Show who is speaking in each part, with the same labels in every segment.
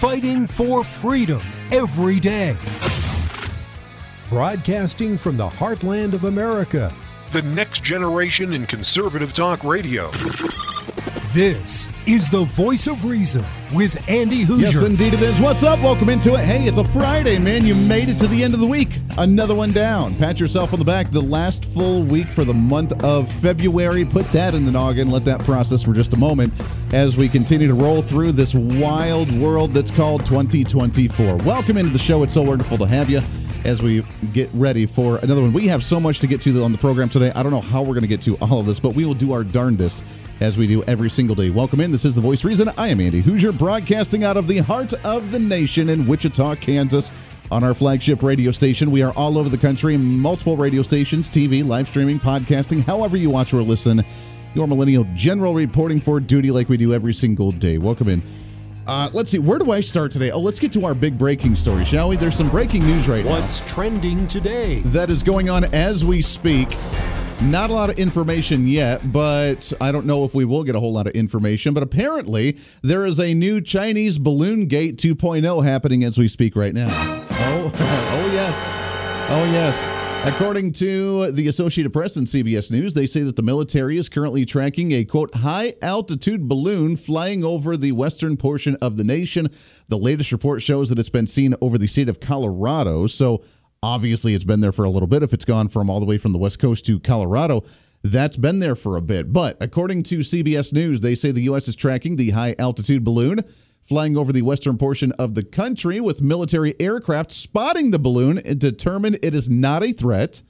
Speaker 1: fighting for freedom every day. Broadcasting from the heartland of America,
Speaker 2: the next generation in conservative talk radio.
Speaker 1: This is the voice of reason with Andy Hooser.
Speaker 3: Yes, indeed it is. What's up? Welcome into it. Hey, it's a Friday, man. You made it to the end of the week. Another one down. Pat yourself on the back. The last full week for the month of February. Put that in the noggin. Let that process for just a moment as we continue to roll through this wild world that's called 2024. Welcome into the show. It's so wonderful to have you as we get ready for another one. We have so much to get to on the program today. I don't know how we're going to get to all of this, but we will do our darndest as we do every single day. Welcome in. This is The Voice Reason. I am Andy Hooser, broadcasting out of the heart of the nation in Wichita, Kansas. On our flagship radio station, we are all over the country, multiple radio stations, TV, live streaming, podcasting, however you watch or listen. Your millennial general reporting for duty like we do every single day. Welcome in. Uh, let's see, where do I start today? Oh, let's get to our big breaking story, shall we? There's some breaking news right
Speaker 1: now. What's trending today?
Speaker 3: That is going on as we speak. Not a lot of information yet, but I don't know if we will get a whole lot of information. But apparently, there is a new Chinese Balloon Gate 2.0 happening as we speak right now. Oh, yes. According to the Associated Press and CBS News, they say that the military is currently tracking a quote high altitude balloon flying over the western portion of the nation. The latest report shows that it's been seen over the state of Colorado. So Obviously, it's been there for a little bit. If it's gone from all the way from the West Coast to Colorado, that's been there for a bit. But according to CBS News, they say the U.S. is tracking the high altitude balloon flying over the western portion of the country with military aircraft spotting the balloon and determined it is not a threat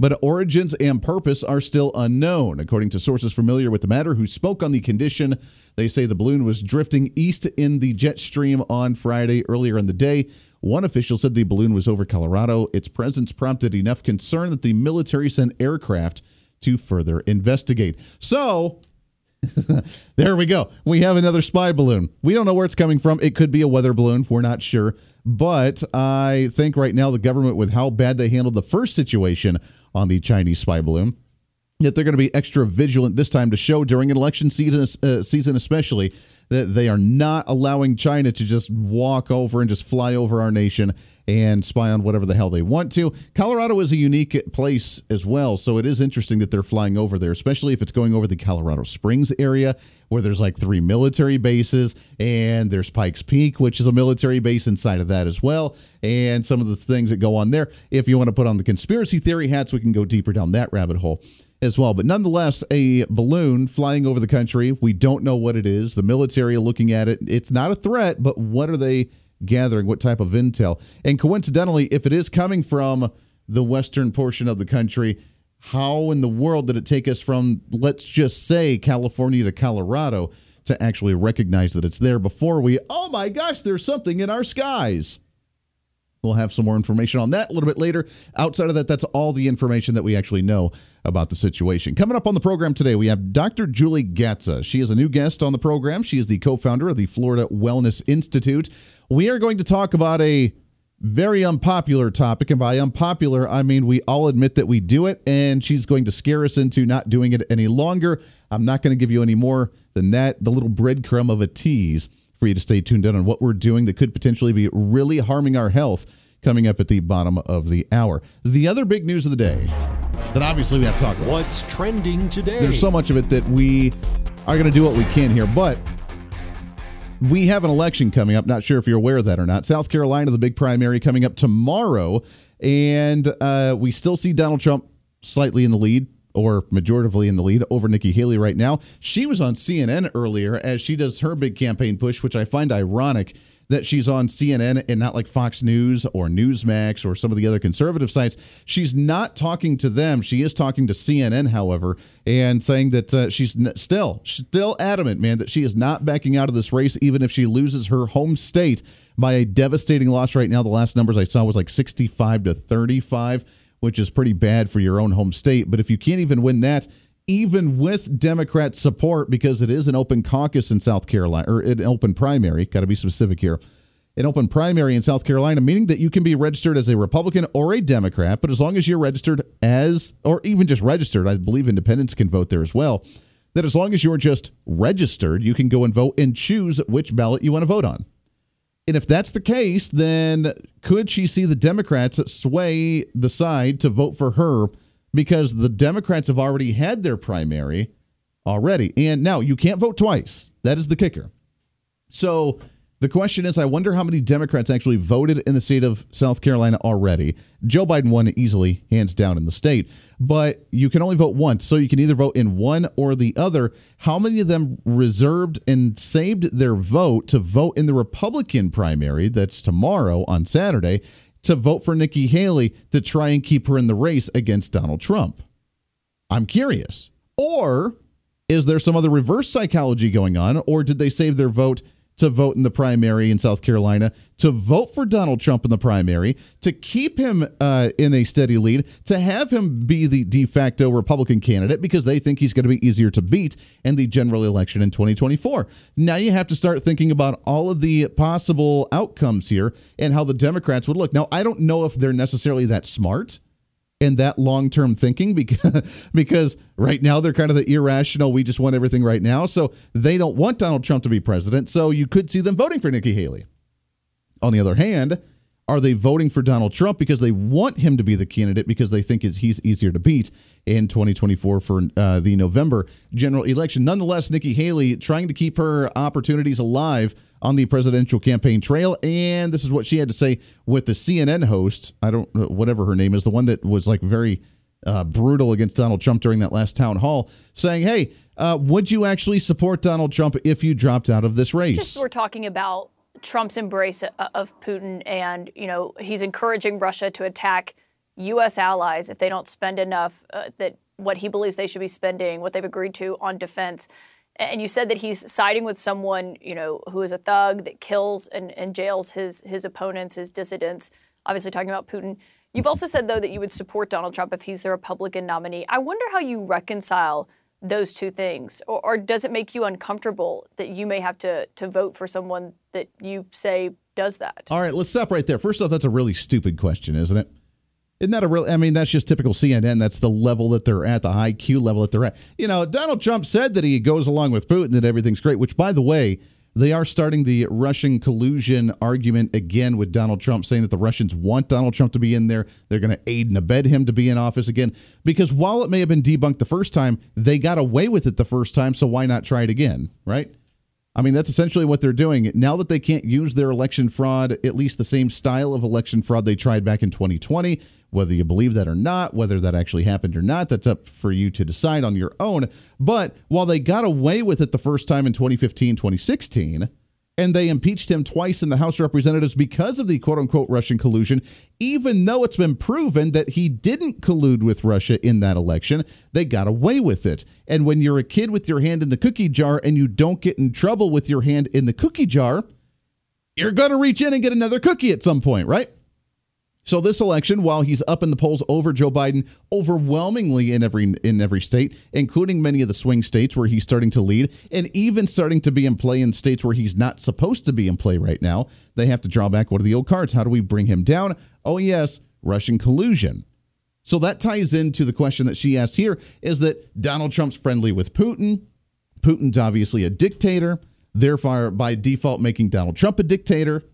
Speaker 3: but origins and purpose are still unknown. According to sources familiar with the matter who spoke on the condition, they say the balloon was drifting east in the jet stream on Friday earlier in the day. One official said the balloon was over Colorado. Its presence prompted enough concern that the military sent aircraft to further investigate. So, there we go. We have another spy balloon. We don't know where it's coming from. It could be a weather balloon. We're not sure. But I think right now the government, with how bad they handled the first situation, on the Chinese spy balloon. That they're going to be extra vigilant this time to show during an election season, uh, season especially, that they are not allowing China to just walk over and just fly over our nation and spy on whatever the hell they want to. Colorado is a unique place as well, so it is interesting that they're flying over there, especially if it's going over the Colorado Springs area where there's like three military bases and there's Pikes Peak, which is a military base inside of that as well, and some of the things that go on there. If you want to put on the conspiracy theory hats, we can go deeper down that rabbit hole as well. But nonetheless, a balloon flying over the country. We don't know what it is. The military are looking at it. It's not a threat, but what are they gathering? What type of intel? And coincidentally, if it is coming from the western portion of the country, how in the world did it take us from, let's just say, California to Colorado to actually recognize that it's there before we, oh my gosh, there's something in our skies? We'll have some more information on that a little bit later. Outside of that, that's all the information that we actually know about the situation. Coming up on the program today, we have Dr. Julie Gatza. She is a new guest on the program. She is the co founder of the Florida Wellness Institute. We are going to talk about a very unpopular topic. And by unpopular, I mean we all admit that we do it, and she's going to scare us into not doing it any longer. I'm not going to give you any more than that. The little breadcrumb of a tease for you to stay tuned in on what we're doing that could potentially be really harming our health coming up at the bottom of the hour. The other big news of the day that obviously we have to talk about.
Speaker 1: What's trending today?
Speaker 3: There's so much of it that we are going to do what we can here, but we have an election coming up. Not sure if you're aware of that or not. South Carolina, the big primary coming up tomorrow, and uh, we still see Donald Trump slightly in the lead or majoritively in the lead over Nikki Haley right now. She was on CNN earlier as she does her big campaign push, which I find ironic that she's on CNN and not like Fox News or Newsmax or some of the other conservative sites. She's not talking to them. She is talking to CNN, however, and saying that uh, she's n- still still adamant, man, that she is not backing out of this race, even if she loses her home state by a devastating loss. Right now, the last numbers I saw was like 65 to 35 which is pretty bad for your own home state. But if you can't even win that, even with Democrat support, because it is an open caucus in South Carolina, or an open primary, got to be specific here, an open primary in South Carolina, meaning that you can be registered as a Republican or a Democrat, but as long as you're registered as, or even just registered, I believe independents can vote there as well, that as long as you're just registered, you can go and vote and choose which ballot you want to vote on And if that's the case, then could she see the Democrats sway the side to vote for her because the Democrats have already had their primary already. And now you can't vote twice. That is the kicker. So the question is I wonder how many Democrats actually voted in the state of South Carolina already. Joe Biden won easily, hands down, in the state, but you can only vote once. So you can either vote in one or the other. How many of them reserved and saved their vote to vote in the Republican primary that's tomorrow on Saturday to vote for Nikki Haley to try and keep her in the race against Donald Trump? I'm curious. Or is there some other reverse psychology going on, or did they save their vote? To vote in the primary in South Carolina, to vote for Donald Trump in the primary, to keep him uh, in a steady lead, to have him be the de facto Republican candidate because they think he's going to be easier to beat in the general election in 2024. Now you have to start thinking about all of the possible outcomes here and how the Democrats would look. Now, I don't know if they're necessarily that smart and that long term thinking because because right now they're kind of the irrational. We just want everything right now, so they don't want Donald Trump to be president. So you could see them voting for Nikki Haley. On the other hand, are they voting for Donald Trump because they want him to be the candidate because they think he's easier to beat in 2024 for uh, the November general election? Nonetheless, Nikki Haley trying to keep her opportunities alive on the presidential campaign trail. And this is what she had to say with the CNN host. I don't, know, whatever her name is, the one that was like very uh, brutal against Donald Trump during that last town hall, saying, Hey, uh, would you actually support Donald Trump if you dropped out of this race?
Speaker 4: Just we're talking about Trump's embrace of Putin, and you know he's encouraging Russia to attack U.S. allies if they don't spend enough uh, that what he believes they should be spending, what they've agreed to on defense. And you said that he's siding with someone, you know, who is a thug that kills and, and jails his his opponents, his dissidents. Obviously, talking about Putin. You've also said though that you would support Donald Trump if he's the Republican nominee. I wonder how you reconcile those two things, or, or does it make you uncomfortable that you may have to to vote for someone that you say does that?
Speaker 3: All right, let's stop right there. First off, that's a really stupid question, isn't it? Isn't that a real? I mean, that's just typical CNN. That's the level that they're at, the high Q level that they're at. You know, Donald Trump said that he goes along with Putin and everything's great. Which, by the way, they are starting the Russian collusion argument again with Donald Trump, saying that the Russians want Donald Trump to be in there. They're going to aid and abet him to be in office again. Because while it may have been debunked the first time, they got away with it the first time. So why not try it again, right? I mean, that's essentially what they're doing. Now that they can't use their election fraud, at least the same style of election fraud they tried back in 2020, whether you believe that or not, whether that actually happened or not, that's up for you to decide on your own. But while they got away with it the first time in 2015, 2016, and they impeached him twice in the House of Representatives because of the quote unquote Russian collusion, even though it's been proven that he didn't collude with Russia in that election, they got away with it. And when you're a kid with your hand in the cookie jar and you don't get in trouble with your hand in the cookie jar, you're going to reach in and get another cookie at some point, right? So this election, while he's up in the polls over Joe Biden overwhelmingly in every in every state, including many of the swing states where he's starting to lead, and even starting to be in play in states where he's not supposed to be in play right now, they have to draw back one of the old cards. How do we bring him down? Oh yes, Russian collusion. So that ties into the question that she asked here is that Donald Trump's friendly with Putin. Putin's obviously a dictator, therefore by default making Donald Trump a dictator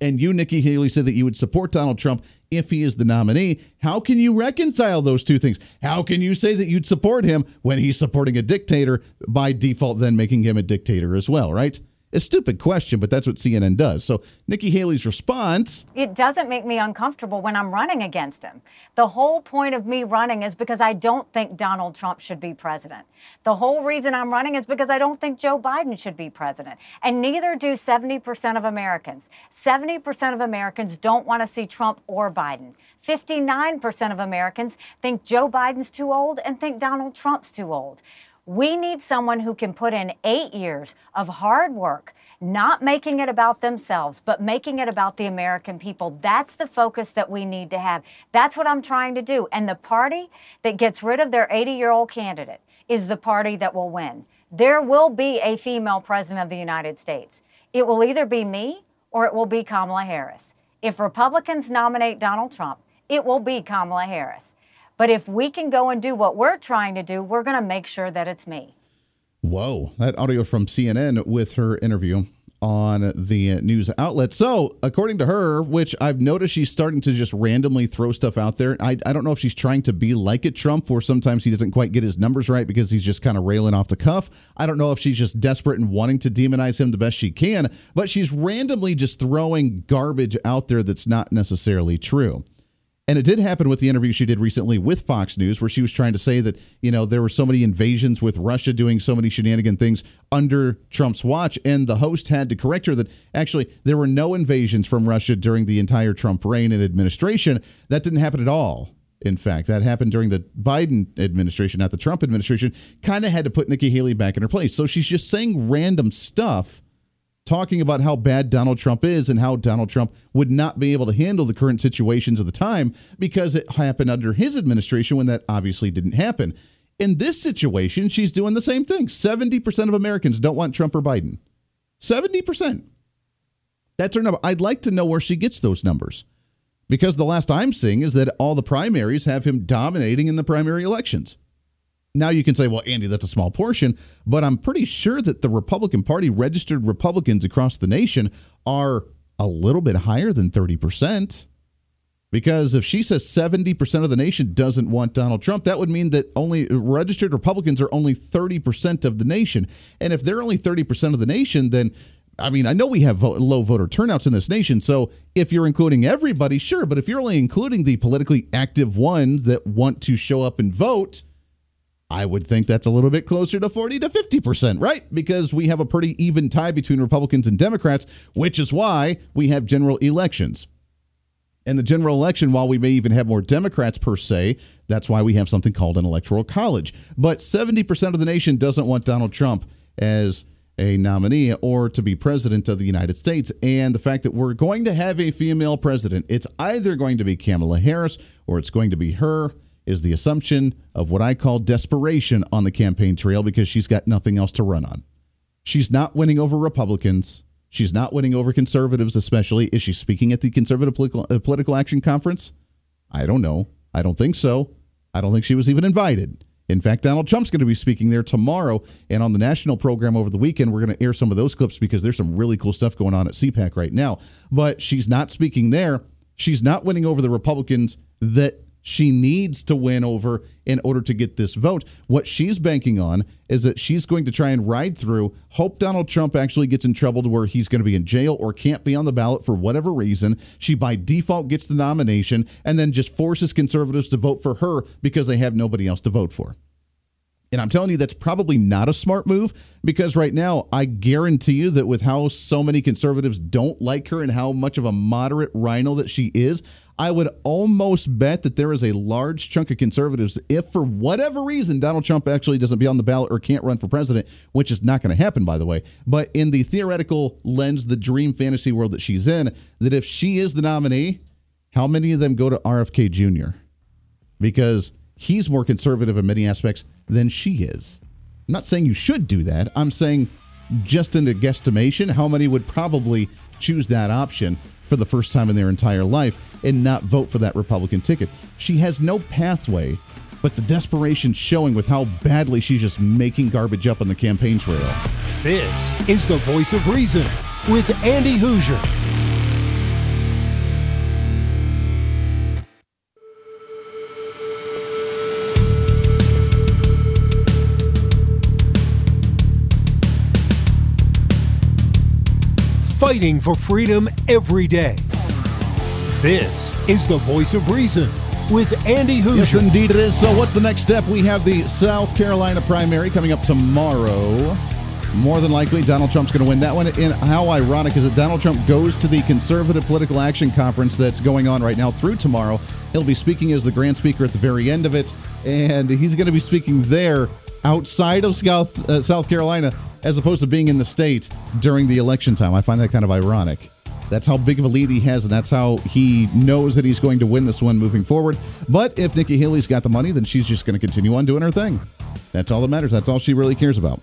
Speaker 3: and you, Nikki Haley, said that you would support Donald Trump if he is the nominee. How can you reconcile those two things? How can you say that you'd support him when he's supporting a dictator by default, then making him a dictator as well, right? A stupid question, but that's what CNN does. So Nikki Haley's response
Speaker 5: It doesn't make me uncomfortable when I'm running against him. The whole point of me running is because I don't think Donald Trump should be president. The whole reason I'm running is because I don't think Joe Biden should be president. And neither do 70% of Americans. 70% of Americans don't want to see Trump or Biden. 59% of Americans think Joe Biden's too old and think Donald Trump's too old. We need someone who can put in eight years of hard work, not making it about themselves, but making it about the American people. That's the focus that we need to have. That's what I'm trying to do. And the party that gets rid of their 80 year old candidate is the party that will win. There will be a female president of the United States. It will either be me or it will be Kamala Harris. If Republicans nominate Donald Trump, it will be Kamala Harris. But if we can go and do what we're trying to do, we're going to make sure that it's me.
Speaker 3: Whoa, that audio from CNN with her interview on the news outlet. So, according to her, which I've noticed she's starting to just randomly throw stuff out there. I, I don't know if she's trying to be like a Trump, or sometimes he doesn't quite get his numbers right because he's just kind of railing off the cuff. I don't know if she's just desperate and wanting to demonize him the best she can, but she's randomly just throwing garbage out there that's not necessarily true. And it did happen with the interview she did recently with Fox News, where she was trying to say that, you know, there were so many invasions with Russia doing so many shenanigan things under Trump's watch. And the host had to correct her that actually there were no invasions from Russia during the entire Trump reign and administration. That didn't happen at all. In fact, that happened during the Biden administration, not the Trump administration. Kind of had to put Nikki Haley back in her place. So she's just saying random stuff talking about how bad Donald Trump is and how Donald Trump would not be able to handle the current situations of the time because it happened under his administration when that obviously didn't happen. In this situation, she's doing the same thing. 70% of Americans don't want Trump or Biden. 70%. That's her number. I'd like to know where she gets those numbers because the last I'm seeing is that all the primaries have him dominating in the primary elections. Now you can say, well, Andy, that's a small portion, but I'm pretty sure that the Republican Party registered Republicans across the nation are a little bit higher than 30%. Because if she says 70% of the nation doesn't want Donald Trump, that would mean that only registered Republicans are only 30% of the nation. And if they're only 30% of the nation, then I mean, I know we have low voter turnouts in this nation. So if you're including everybody, sure. But if you're only including the politically active ones that want to show up and vote, I would think that's a little bit closer to 40 to 50%, right? Because we have a pretty even tie between Republicans and Democrats, which is why we have general elections. And the general election, while we may even have more Democrats per se, that's why we have something called an electoral college. But 70% of the nation doesn't want Donald Trump as a nominee or to be president of the United States. And the fact that we're going to have a female president, it's either going to be Kamala Harris or it's going to be her is the assumption of what I call desperation on the campaign trail because she's got nothing else to run on. She's not winning over Republicans. She's not winning over conservatives, especially. Is she speaking at the Conservative Political, uh, Political Action Conference? I don't know. I don't think so. I don't think she was even invited. In fact, Donald Trump's going to be speaking there tomorrow. And on the national program over the weekend, we're going to air some of those clips because there's some really cool stuff going on at CPAC right now. But she's not speaking there. She's not winning over the Republicans that she needs to win over in order to get this vote. What she's banking on is that she's going to try and ride through, hope Donald Trump actually gets in trouble to where he's going to be in jail or can't be on the ballot for whatever reason. She by default gets the nomination and then just forces conservatives to vote for her because they have nobody else to vote for. And I'm telling you, that's probably not a smart move because right now, I guarantee you that with how so many conservatives don't like her and how much of a moderate RINO that she is, I would almost bet that there is a large chunk of conservatives, if for whatever reason Donald Trump actually doesn't be on the ballot or can't run for president, which is not going to happen, by the way, but in the theoretical lens, the dream fantasy world that she's in, that if she is the nominee, how many of them go to RFK Jr.? Because he's more conservative in many aspects than she is. I'm not saying you should do that. I'm saying just in a guesstimation, how many would probably choose that option for the first time in their entire life and not vote for that Republican ticket. She has no pathway, but the desperation showing with how badly she's just making garbage up on the campaign trail.
Speaker 1: This is the voice of reason with Andy Hooser. Fighting for freedom every day. This is the voice of reason with Andy Hooser.
Speaker 3: Yes, indeed it is. So, what's the next step? We have the South Carolina primary coming up tomorrow. More than likely, Donald Trump's going to win that one. And how ironic is it? Donald Trump goes to the Conservative Political Action Conference that's going on right now through tomorrow. He'll be speaking as the grand speaker at the very end of it, and he's going to be speaking there outside of South, uh, South Carolina as opposed to being in the state during the election time. I find that kind of ironic. That's how big of a lead he has, and that's how he knows that he's going to win this one moving forward. But if Nikki Haley's got the money, then she's just going to continue on doing her thing. That's all that matters. That's all she really cares about.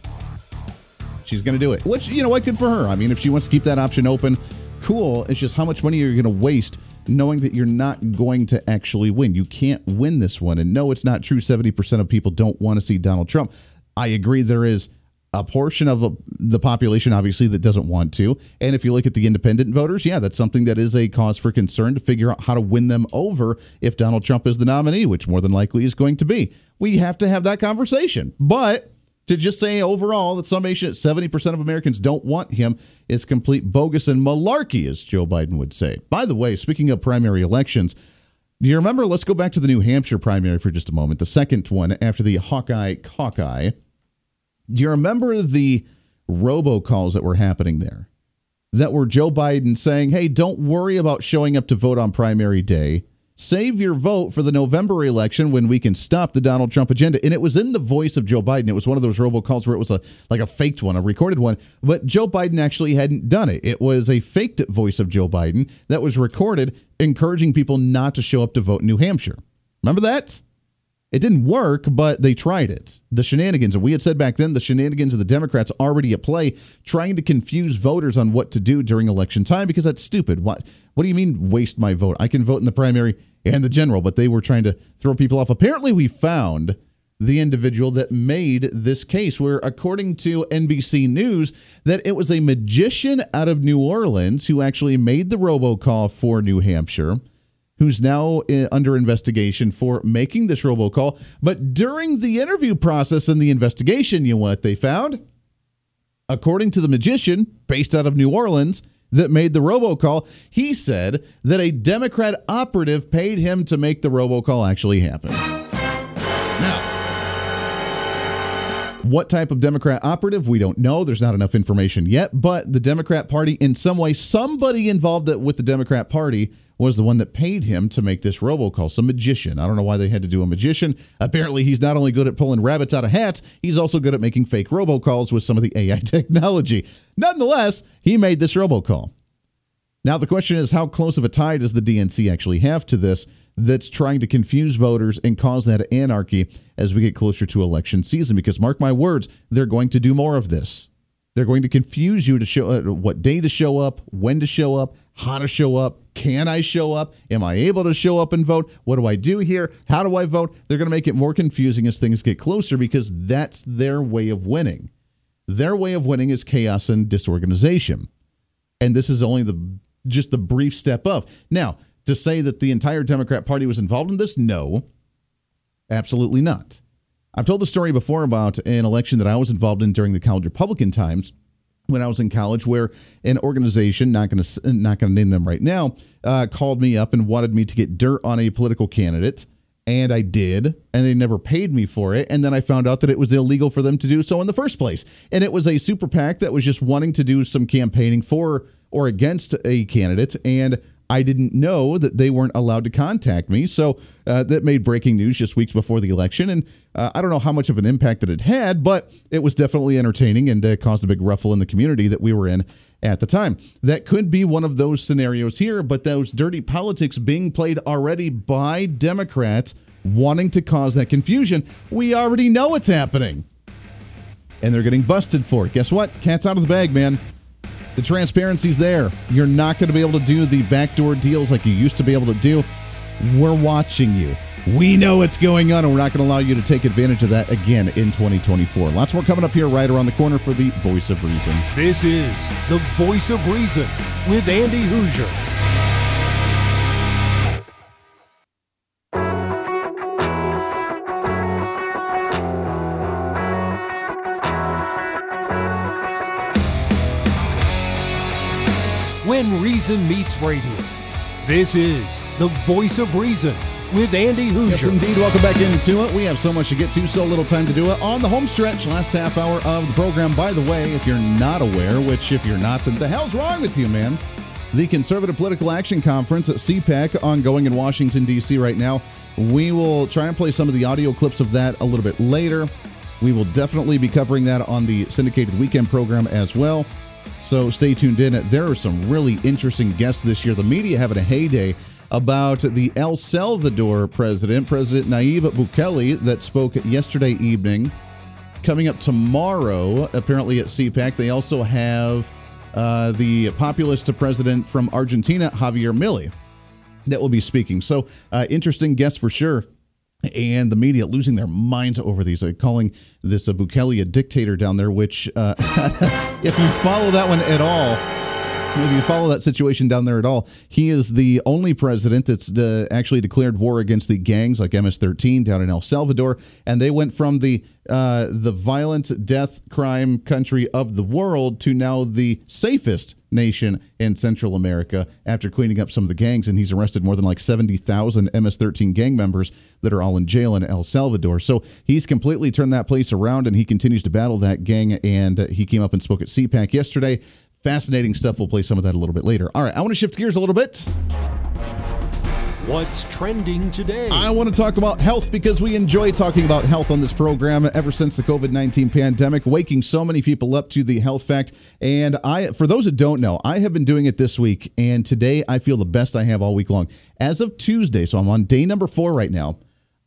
Speaker 3: She's going to do it. Which, you know what, good for her. I mean, if she wants to keep that option open, cool. It's just how much money are you going to waste knowing that you're not going to actually win? You can't win this one. And no, it's not true 70% of people don't want to see Donald Trump. I agree there is a portion of the population, obviously, that doesn't want to. And if you look at the independent voters, yeah, that's something that is a cause for concern to figure out how to win them over if Donald Trump is the nominee, which more than likely is going to be. We have to have that conversation. But to just say overall that summation at 70% of Americans don't want him is complete bogus and malarkey, as Joe Biden would say. By the way, speaking of primary elections, do you remember? Let's go back to the New Hampshire primary for just a moment, the second one after the Hawkeye Hawkeye. Do you remember the robocalls that were happening there? That were Joe Biden saying, hey, don't worry about showing up to vote on primary day. Save your vote for the November election when we can stop the Donald Trump agenda. And it was in the voice of Joe Biden. It was one of those robocalls where it was a like a faked one, a recorded one, but Joe Biden actually hadn't done it. It was a faked voice of Joe Biden that was recorded encouraging people not to show up to vote in New Hampshire. Remember that? It didn't work, but they tried it. The shenanigans, and we had said back then, the shenanigans of the Democrats already at play, trying to confuse voters on what to do during election time because that's stupid. What What do you mean waste my vote? I can vote in the primary and the general, but they were trying to throw people off. Apparently, we found the individual that made this case where according to NBC News that it was a magician out of New Orleans who actually made the robocall for New Hampshire who's now uh, under investigation for making this robocall. But during the interview process and the investigation, you know what they found? According to the magician based out of New Orleans that made the robocall, he said that a Democrat operative paid him to make the robocall actually happen. What type of Democrat operative? We don't know. There's not enough information yet. But the Democrat Party, in some way, somebody involved with the Democrat Party was the one that paid him to make this robocall. Some magician. I don't know why they had to do a magician. Apparently, he's not only good at pulling rabbits out of hats, he's also good at making fake robocalls with some of the AI technology. Nonetheless, he made this robocall. Now, the question is how close of a tie does the DNC actually have to this that's trying to confuse voters and cause that anarchy as we get closer to election season? Because, mark my words, they're going to do more of this. They're going to confuse you to show uh, what day to show up, when to show up, how to show up. Can I show up? Am I able to show up and vote? What do I do here? How do I vote? They're going to make it more confusing as things get closer because that's their way of winning. Their way of winning is chaos and disorganization. And this is only the just the brief step of. Now, to say that the entire Democrat Party was involved in this, no. Absolutely not. I've told the story before about an election that I was involved in during the college Republican times when I was in college, where an organization, not going to not going to name them right now, uh, called me up and wanted me to get dirt on a political candidate, and I did, and they never paid me for it. And then I found out that it was illegal for them to do so in the first place, and it was a super PAC that was just wanting to do some campaigning for or against a candidate, and I didn't know that they weren't allowed to contact me. So uh, that made breaking news just weeks before the election. And uh, I don't know how much of an impact that it had, but it was definitely entertaining and uh, caused a big ruffle in the community that we were in at the time. That could be one of those scenarios here, but those dirty politics being played already by Democrats wanting to cause that confusion, we already know it's happening. And they're getting busted for it. Guess what? Cat's out of the bag, man. The transparency's there. You're not going to be able to do the backdoor deals like you used to be able to do. We're watching you. We know what's going on, and we're not going to allow you to take advantage of that again in 2024. Lots more coming up here right around the corner for the Voice of Reason.
Speaker 1: This is the Voice of Reason with Andy Hooser. Reason Meets Radio. This is the Voice of Reason with Andy Hooser.
Speaker 3: Yes, indeed. Welcome back into it. We have so much to get to, so little time to do it. On the home stretch, last half hour of the program. By the way, if you're not aware, which if you're not, then the hell's wrong with you, man? The Conservative Political Action Conference at CPAC ongoing in Washington, D.C. right now. We will try and play some of the audio clips of that a little bit later. We will definitely be covering that on the syndicated weekend program as well. So stay tuned in. There are some really interesting guests this year. The media having a heyday about the El Salvador president, President Nayib Bukele, that spoke yesterday evening. Coming up tomorrow, apparently at CPAC, they also have uh, the populist president from Argentina, Javier Milei, that will be speaking. So, uh, interesting guest for sure. And the media losing their minds over these, uh, calling this a Bukele a dictator down there. Which, uh, if you follow that one at all, if you follow that situation down there at all, he is the only president that's uh, actually declared war against the gangs like MS-13 down in El Salvador, and they went from the uh, the violent death crime country of the world to now the safest nation in Central America after cleaning up some of the gangs. And he's arrested more than like 70,000 MS 13 gang members that are all in jail in El Salvador. So he's completely turned that place around and he continues to battle that gang. And he came up and spoke at CPAC yesterday. Fascinating stuff. We'll play some of that a little bit later. All right, I want to shift gears a little bit.
Speaker 1: What's trending today?
Speaker 3: I want to talk about health because we enjoy talking about health on this program ever since the COVID 19 pandemic, waking so many people up to the health fact. And I, for those that don't know, I have been doing it this week, and today I feel the best I have all week long. As of Tuesday, so I'm on day number four right now,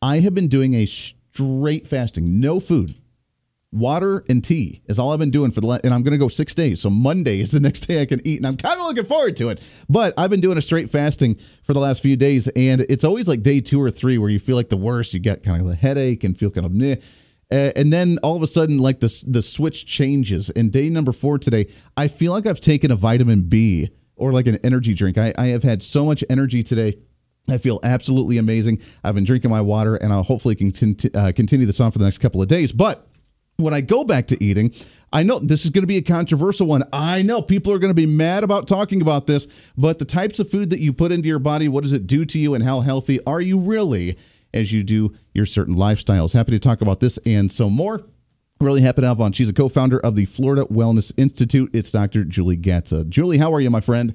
Speaker 3: I have been doing a straight fasting, no food, water and tea is all I've been doing for the last, and I'm going to go six days. So Monday is the next day I can eat, and I'm kind of looking forward to it. But I've been doing a straight fasting for the last few days, and it's always like day two or three where you feel like the worst. You get kind of the headache and feel kind of meh. And then all of a sudden, like the the switch changes. And day number four today, I feel like I've taken a vitamin B or like an energy drink. I, I have had so much energy today. I feel absolutely amazing. I've been drinking my water, and I'll hopefully continue, uh, continue this on for the next couple of days. But when I go back to eating, I know this is going to be a controversial one. I know people are going to be mad about talking about this, but the types of food that you put into your body, what does it do to you, and how healthy are you really as you do your certain lifestyles? Happy to talk about this and so more. Really happy to have on. She's a co founder of the Florida Wellness Institute. It's Dr. Julie Gatza. Julie, how are you, my friend?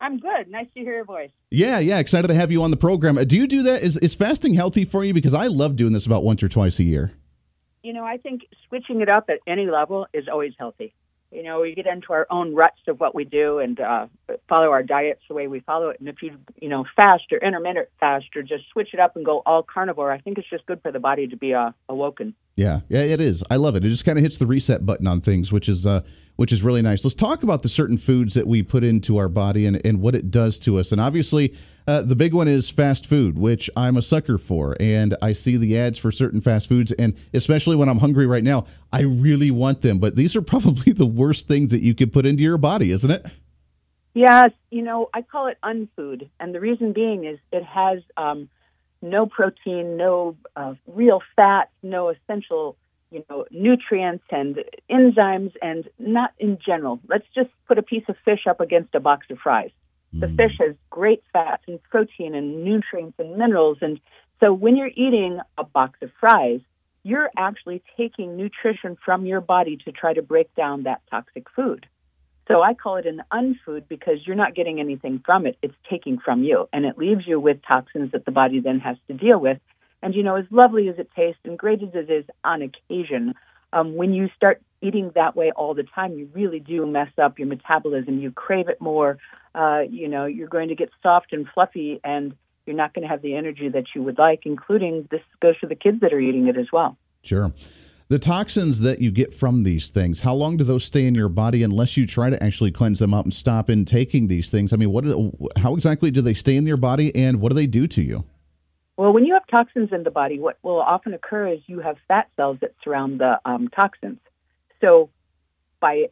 Speaker 6: I'm good. Nice to hear your voice.
Speaker 3: Yeah, yeah. Excited to have you on the program. Do you do that? Is, is fasting healthy for you? Because I love doing this about once or twice a year
Speaker 6: you know, I think switching it up at any level is always healthy. You know, we get into our own ruts of what we do and uh, follow our diets the way we follow it. And if you, you know, fast or intermittent fast or just switch it up and go all carnivore, I think it's just good for the body to be uh, awoken.
Speaker 3: Yeah, yeah, it is. I love it. It just kind of hits the reset button on things, which is uh, which is really nice. Let's talk about the certain foods that we put into our body and, and what it does to us. And obviously, uh, the big one is fast food, which I'm a sucker for. And I see the ads for certain fast foods. And especially when I'm hungry right now, I really want them. But these are probably the worst things that you could put into your body, isn't it?
Speaker 6: Yes. You know, I call it unfood. And the reason being is it has um, no protein, no uh, real fat, no essential you know, nutrients and enzymes and not in general. Let's just put a piece of fish up against a box of fries. The mm. fish has great fats and protein and nutrients and minerals. And so when you're eating a box of fries, you're actually taking nutrition from your body to try to break down that toxic food. So I call it an unfood because you're not getting anything from it. It's taking from you and it leaves you with toxins that the body then has to deal with. And, you know, as lovely as it tastes and great as it is on occasion, um, when you start eating that way all the time, you really do mess up your metabolism. You crave it more. Uh, you know, you're going to get soft and fluffy, and you're not going to have the energy that you would like, including this goes for the kids that are eating it as well.
Speaker 3: Sure. The toxins that you get from these things, how long do those stay in your body unless you try to actually cleanse them up and stop in taking these things? I mean, what? How exactly do they stay in your body, and what do they do to you?
Speaker 6: Well, when you have toxins in the body, what will often occur is you have fat cells that surround the um, toxins. So, by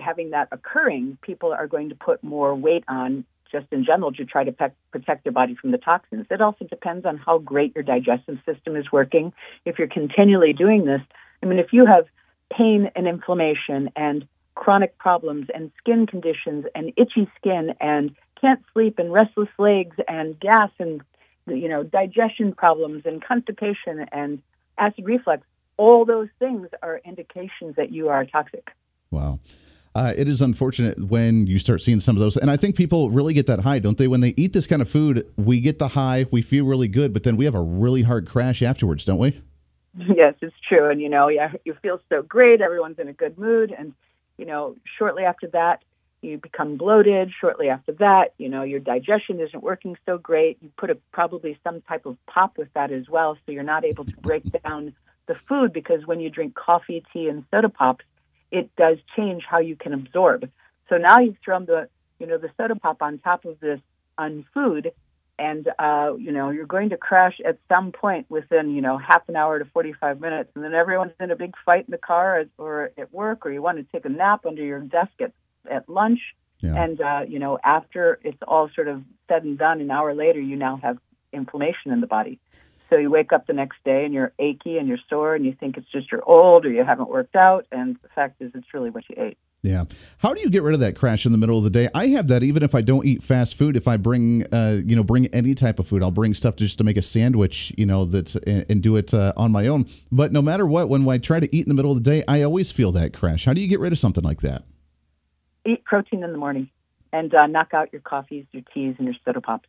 Speaker 6: having that occurring, people are going to put more weight on just in general to try to pe- protect their body from the toxins. It also depends on how great your digestive system is working. If you're continually doing this, I mean, if you have pain and inflammation and chronic problems and skin conditions and itchy skin and can't sleep and restless legs and gas and you know, digestion problems and constipation and acid reflux, all those things are indications that you are toxic.
Speaker 3: Wow. Uh, it is unfortunate when you start seeing some of those. And I think people really get that high, don't they? When they eat this kind of food, we get the high, we feel really good, but then we have a really hard crash afterwards, don't we?
Speaker 6: Yes, it's true. And, you know, yeah, you feel so great. Everyone's in a good mood. And, you know, shortly after that, you become bloated shortly after that you know your digestion isn't working so great you put a, probably some type of pop with that as well so you're not able to break down the food because when you drink coffee tea and soda pops it does change how you can absorb. So now you've thrown the you know the soda pop on top of this unfood and uh, you know you're going to crash at some point within you know half an hour to 45 minutes, and then everyone's in a big fight in the car or at work, or you want to take a nap under your desk at at lunch, yeah. and uh, you know after it's all sort of said and done, an hour later you now have inflammation in the body. So you wake up the next day and you're achy and you're sore, and you think it's just you're old or you haven't worked out, and the fact is it's really what you ate.
Speaker 3: Yeah. How do you get rid of that crash in the middle of the day? I have that even if I don't eat fast food. If I bring, uh, you know, bring any type of food, I'll bring stuff just to make a sandwich, you know, that and, and do it uh, on my own. But no matter what, when I try to eat in the middle of the day, I always feel that crash. How do you get rid of something like that?
Speaker 6: Eat protein in the morning and uh, knock out your coffees, your teas, and your soda pops.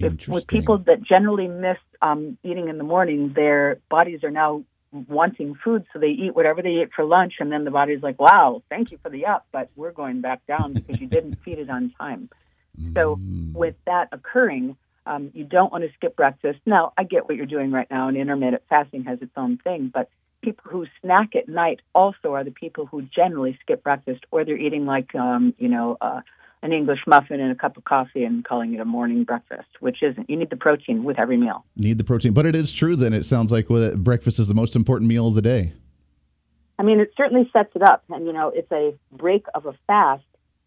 Speaker 6: If, with people that generally miss um, eating in the morning, their bodies are now wanting food, so they eat whatever they eat for lunch, and then the body's like, "Wow, thank you for the up, but we're going back down because you didn't feed it on time." So, mm. with that occurring, um, you don't want to skip breakfast. Now, I get what you're doing right now, and intermittent fasting has its own thing, but people who snack at night also are the people who generally skip breakfast, or they're eating like, um, you know, uh, an English muffin and a cup of coffee and calling it a morning breakfast, which isn't. You need the protein with every meal.
Speaker 3: Need the protein. But it is true then. It sounds like breakfast is the most important meal of the day.
Speaker 6: I mean, it certainly sets it up. And, you know, it's a break of a fast,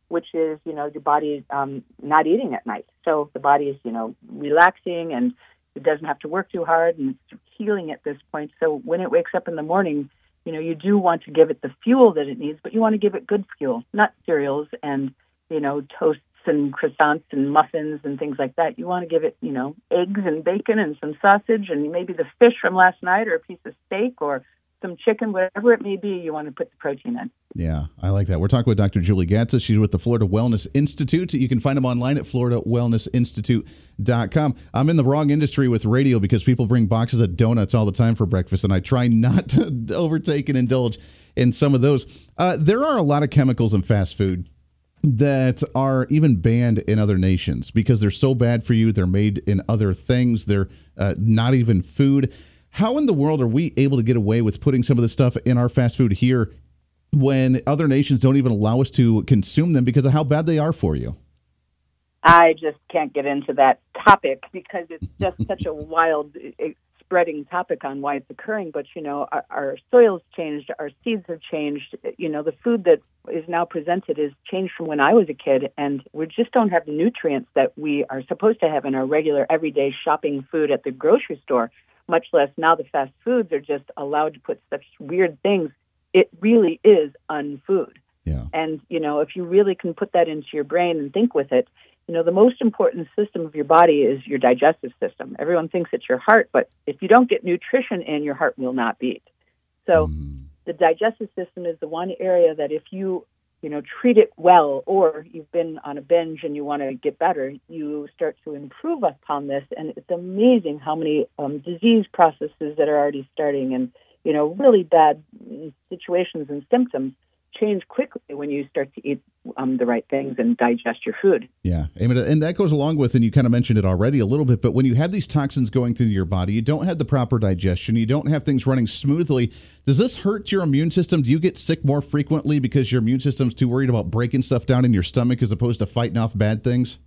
Speaker 6: which is, you know, your body um, not eating at night. So the body is, you know, relaxing and it doesn't have to work too hard and it's healing at this point. So when it wakes up in the morning, you know, you do want to give it the fuel that it needs, but you want to give it good fuel, not cereals and you know, toasts and croissants and muffins and things like that. You want to give it, you know, eggs and bacon and some sausage and maybe the fish from last night or a piece of steak or some chicken, whatever it may be, you want to put the protein in.
Speaker 3: Yeah, I like that. We're talking with Dr. Julie Gatza. She's with the Florida Wellness Institute. You can find them online at floridawellnessinstitute.com. I'm in the wrong industry with radio because people bring boxes of donuts all the time for breakfast, and I try not to overtake and indulge in some of those. Uh, there are a lot of chemicals in fast food that are even banned in other nations because they're so bad for you. They're made in other things. They're uh, not even food. How in the world are we able to get away with putting some of this stuff in our fast food here when other nations don't even allow us to consume them because of how bad they are for you?
Speaker 6: I just can't get into that topic because it's just such a wild spreading topic on why it's occurring, but you know, our, our soils changed, our seeds have changed. You know, the food that is now presented is changed from when I was a kid, and we just don't have the nutrients that we are supposed to have in our regular everyday shopping food at the grocery store. Much less now, the fast foods are just allowed to put such weird things. It really is unfood.
Speaker 3: Yeah.
Speaker 6: And you know, if you really can put that into your brain and think with it, you know, the most important system of your body is your digestive system. Everyone thinks it's your heart, but if you don't get nutrition in, your heart will not beat. So mm. the digestive system is the one area that if you, you know, treat it well or you've been on a binge and you want to get better, you start to improve upon this. And it's amazing how many um, disease processes that are already starting and, you know, really bad situations and symptoms change quickly when you start to eat um, the right things and digest your food.
Speaker 3: Yeah, and that goes along with, and you kind of mentioned it already a little bit, but when you have these toxins going through your body, you don't have the proper digestion, you don't have things running smoothly. Does this hurt your immune system? Do you get sick more frequently because your immune system's too worried about breaking stuff down in your stomach as opposed to fighting off bad things?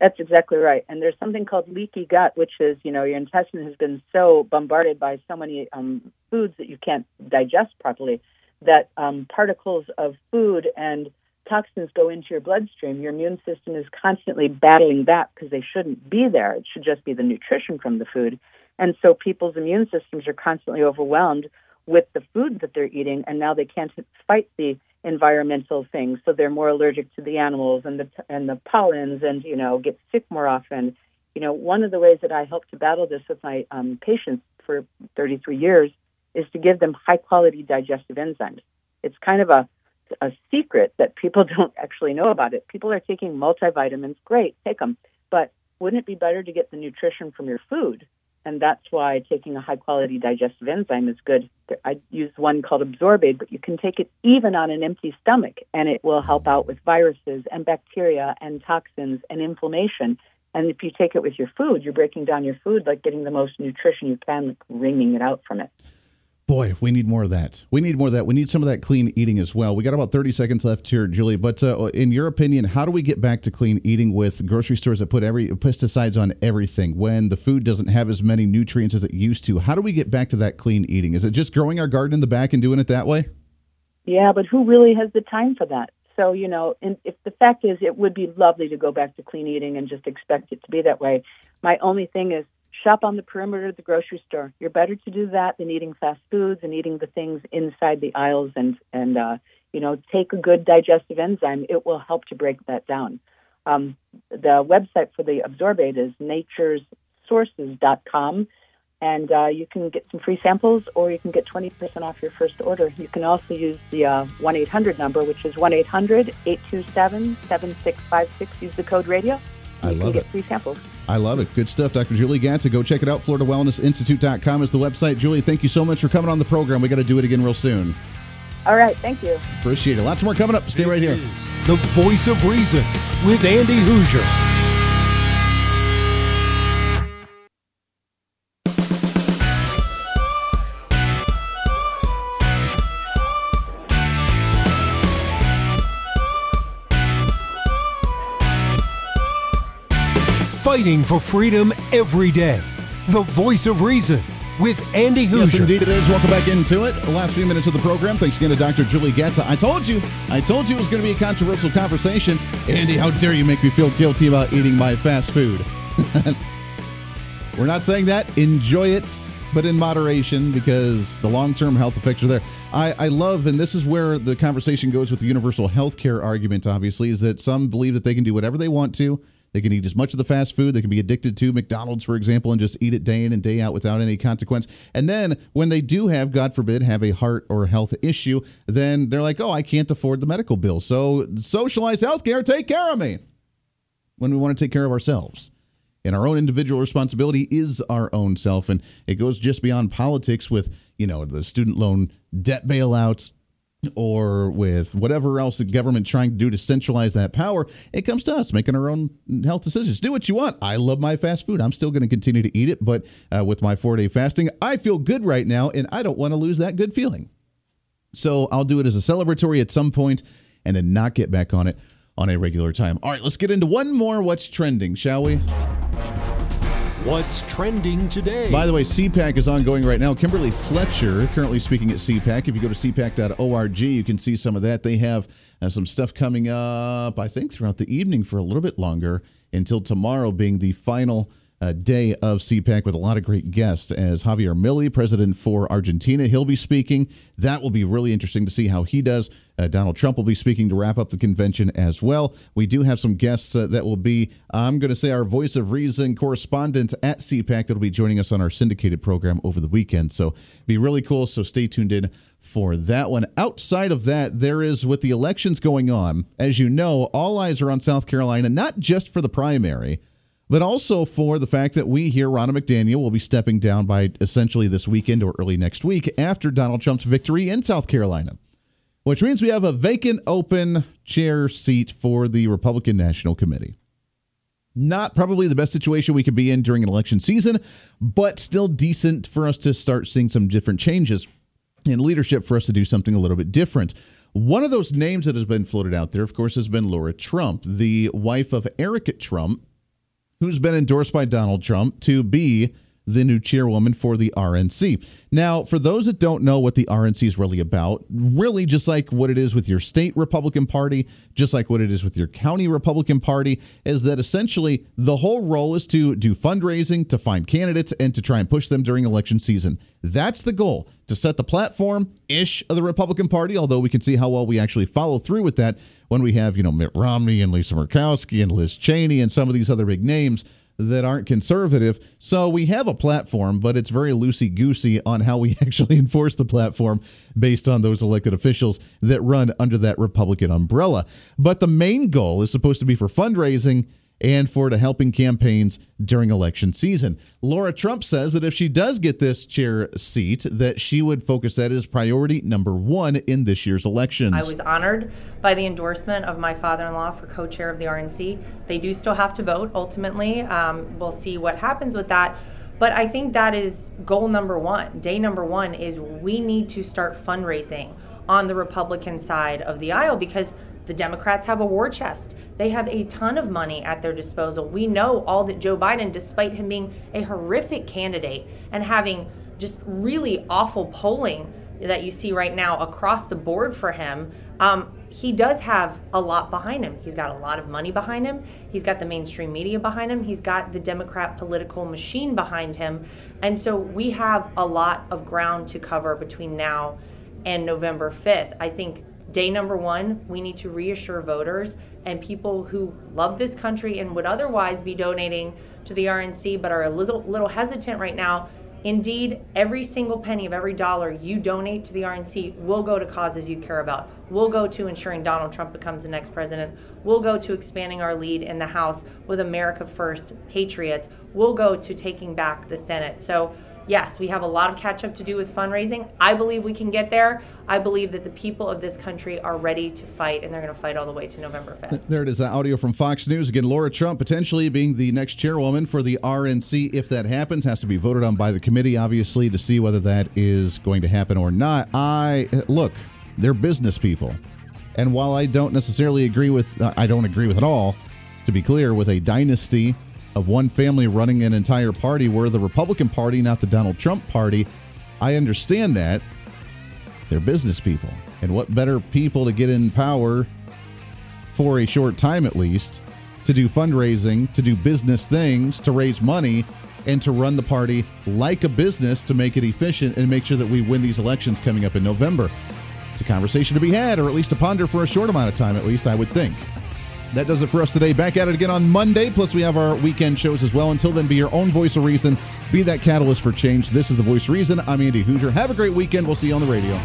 Speaker 6: That's exactly right. And there's something called leaky gut, which is, you know, your intestine has been so bombarded by so many um, foods that you can't digest properly that um, particles of food and toxins go into your bloodstream, your immune system is constantly battling that because they shouldn't be there. It should just be the nutrition from the food. And so people's immune systems are constantly overwhelmed with the food that they're eating, and now they can't fight the environmental things. So they're more allergic to the animals and the and the pollens, and you know get sick more often. You know, one of the ways that I help to battle this with my um, patients for 33 years is to give them high quality digestive enzymes. It's kind of a a secret that people don't actually know about it. People are taking multivitamins, great, take them. But wouldn't it be better to get the nutrition from your food? And that's why taking a high quality digestive enzyme is good. I use one called Absorbaid, but you can take it even on an empty stomach, and it will help out with viruses and bacteria and toxins and inflammation. And if you take it with your food, you're breaking down your food, like getting the most nutrition you can, like wringing it out from it.
Speaker 3: Boy, we need more of that. We need more of that. We need some of that clean eating as well. We got about 30 seconds left here, Julie. But uh, in your opinion, how do we get back to clean eating with grocery stores that put every pesticides on everything when the food doesn't have as many nutrients as it used to? How do we get back to that clean eating? Is it just growing our garden in the back and doing it that way?
Speaker 6: Yeah, but who really has the time for that? So, you know, and if the fact is, it would be lovely to go back to clean eating and just expect it to be that way. My only thing is shop on the perimeter of the grocery store. You're better to do that than eating fast foods and eating the things inside the aisles and and uh, you know take a good digestive enzyme. It will help to break that down. Um, the website for the Absorbaid is naturesources.com, and uh, you can get some free samples or you can get 20% off your first order. You can also use the uh, 1 800 number, which is 1 800 827 7656. Use the code radio.
Speaker 3: I love
Speaker 6: it. Get free samples.
Speaker 3: I love it. Good stuff, Dr. Julie Gatza. Go check it out. FloridaWellnessInstitute.com is the website. Julie, thank you so much for coming on the program. We got to do it again real soon.
Speaker 6: All right. Thank you.
Speaker 3: Appreciate it. Lots more coming up. Stay
Speaker 1: this
Speaker 3: right here.
Speaker 1: the voice of reason with Andy Hooser. Fighting for freedom every day. The voice of reason with Andy Hooser.
Speaker 3: Yes, indeed it is. Welcome back into it. The last few minutes of the program. Thanks again to Dr. Julie Gatza. I told you, I told you it was going to be a controversial conversation. Andy, how dare you make me feel guilty about eating my fast food? We're not saying that. Enjoy it, but in moderation because the long term health effects are there. I, I love, and this is where the conversation goes with the universal health care argument, obviously, is that some believe that they can do whatever they want to they can eat as much of the fast food. They can be addicted to McDonald's, for example, and just eat it day in and day out without any consequence. And then when they do have, God forbid, have a heart or health issue, then they're like, oh, I can't afford the medical bill. So socialize healthcare, take care of me. When we want to take care of ourselves. And our own individual responsibility is our own self. And it goes just beyond politics with, you know, the student loan debt bailouts, or with whatever else the government trying to do to centralize that power, it comes to us making our own health decisions. Do what you want. I love my fast food. I'm still going to continue to eat it, but uh, with my four day fasting, I feel good right now, and I don't want to lose that good feeling. So I'll do it as a celebratory at some point, and then not get back on it on a regular time. All right, let's get into one more. What's trending, shall we?
Speaker 1: What's trending today?
Speaker 3: By the way, CPAC is ongoing right now. Kimberly Fletcher currently speaking at CPAC. If you go to cpac.org, you can see some of that. They have uh, some stuff coming up, I think, throughout the evening for a little bit longer until tomorrow being the final uh, day of CPAC with a lot of great guests. As Javier Milei, president for Argentina, he'll be speaking. That will be really interesting to see how he does. Uh, Donald Trump will be speaking to wrap up the convention as well. We do have some guests uh, that will be, I'm going to say, our voice of reason correspondent at CPAC that'll be joining us on our syndicated program over the weekend. So be really cool. So stay tuned in for that one. Outside of that, there is with the elections going on, as you know, all eyes are on South Carolina, not just for the primary but also for the fact that we hear Ronna McDaniel will be stepping down by essentially this weekend or early next week after Donald Trump's victory in South Carolina, which means we have a vacant open chair seat for the Republican National Committee. Not probably the best situation we could be in during an election season, but still decent for us to start seeing some different changes in leadership for us to do something a little bit different. One of those names that has been floated out there, of course, has been Laura Trump, the wife of Eric Trump, who's been endorsed by Donald Trump to be the new chairwoman for the RNC. Now, for those that don't know what the RNC is really about, really just like what it is with your state Republican Party, just like what it is with your county Republican Party, is that essentially the whole role is to do fundraising, to find candidates, and to try and push them during election season. That's the goal to set the platform ish of the Republican Party, although we can see how well we actually follow through with that when we have, you know, Mitt Romney and Lisa Murkowski and Liz Cheney and some of these other big names that aren't conservative. So we have a platform, but it's very loosey goosey on how we actually enforce the platform based on those elected officials that run under that Republican umbrella. But the main goal is supposed to be for fundraising and for to helping campaigns during election season. Laura Trump says that if she does get this chair seat, that she would focus that as priority number one in this year's elections.
Speaker 7: I was honored by the endorsement of my father-in-law for co-chair of the RNC. They do still have to vote ultimately. Um, we'll see what happens with that. But I think that is goal number one. Day number one is we need to start fundraising on the Republican side of the aisle because the Democrats have a war chest. They have a ton of money at their disposal. We know all that Joe Biden, despite him being a horrific candidate and having just really awful polling that you see right now across the board for him, um, he does have a lot behind him. He's got a lot of money behind him. He's got the mainstream media behind him. He's got the Democrat political machine behind him. And so we have a lot of ground to cover between now and November 5th. I think day number one, we need to reassure voters and people who love this country and would otherwise be donating to the RNC but are a little, little hesitant right now Indeed, every single penny of every dollar you donate to the RNC will go to causes you care about. Will go to ensuring Donald Trump becomes the next president. Will go to expanding our lead in the House with America First Patriots. Will go to taking back the Senate. So yes, we have a lot of catch up to do with fundraising. I believe we can get there. I believe that the people of this country are ready to fight, and they're going to fight all the way to November 5th.
Speaker 3: There it is, the audio from Fox News. Again, Laura Trump potentially being the next chairwoman for the RNC. If that happens, has to be voted on by the committee, obviously, to see whether that is going to happen or not. I look, they're business people. And while I don't necessarily agree with, uh, I don't agree with it all, to be clear, with a dynasty of one family running an entire party. We're the Republican Party, not the Donald Trump Party. I understand that. They're business people. And what better people to get in power for a short time at least to do fundraising, to do business things, to raise money, and to run the party like a business to make it efficient and make sure that we win these elections coming up in November. It's a conversation to be had, or at least to ponder for a short amount of time, at least, I would think. That does it for us today. Back at it again on Monday. Plus, we have our weekend shows as well. Until then, be your own voice of reason. Be that catalyst for change. This is the voice of reason. I'm Andy Hooser. Have a great weekend. We'll see you on the radio.